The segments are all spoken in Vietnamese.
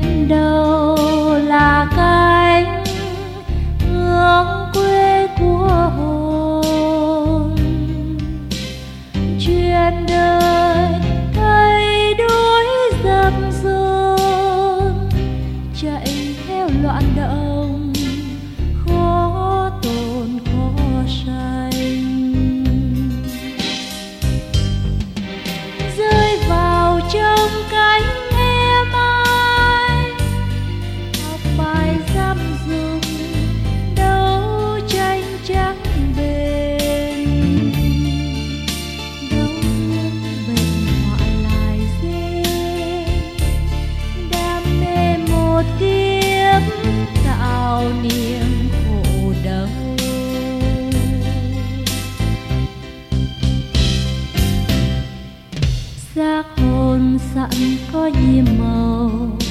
biết đâu? giác hồn sẵn có nhiệm màu.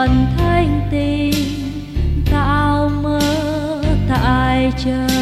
còn thanh tình tạo mơ tại trời.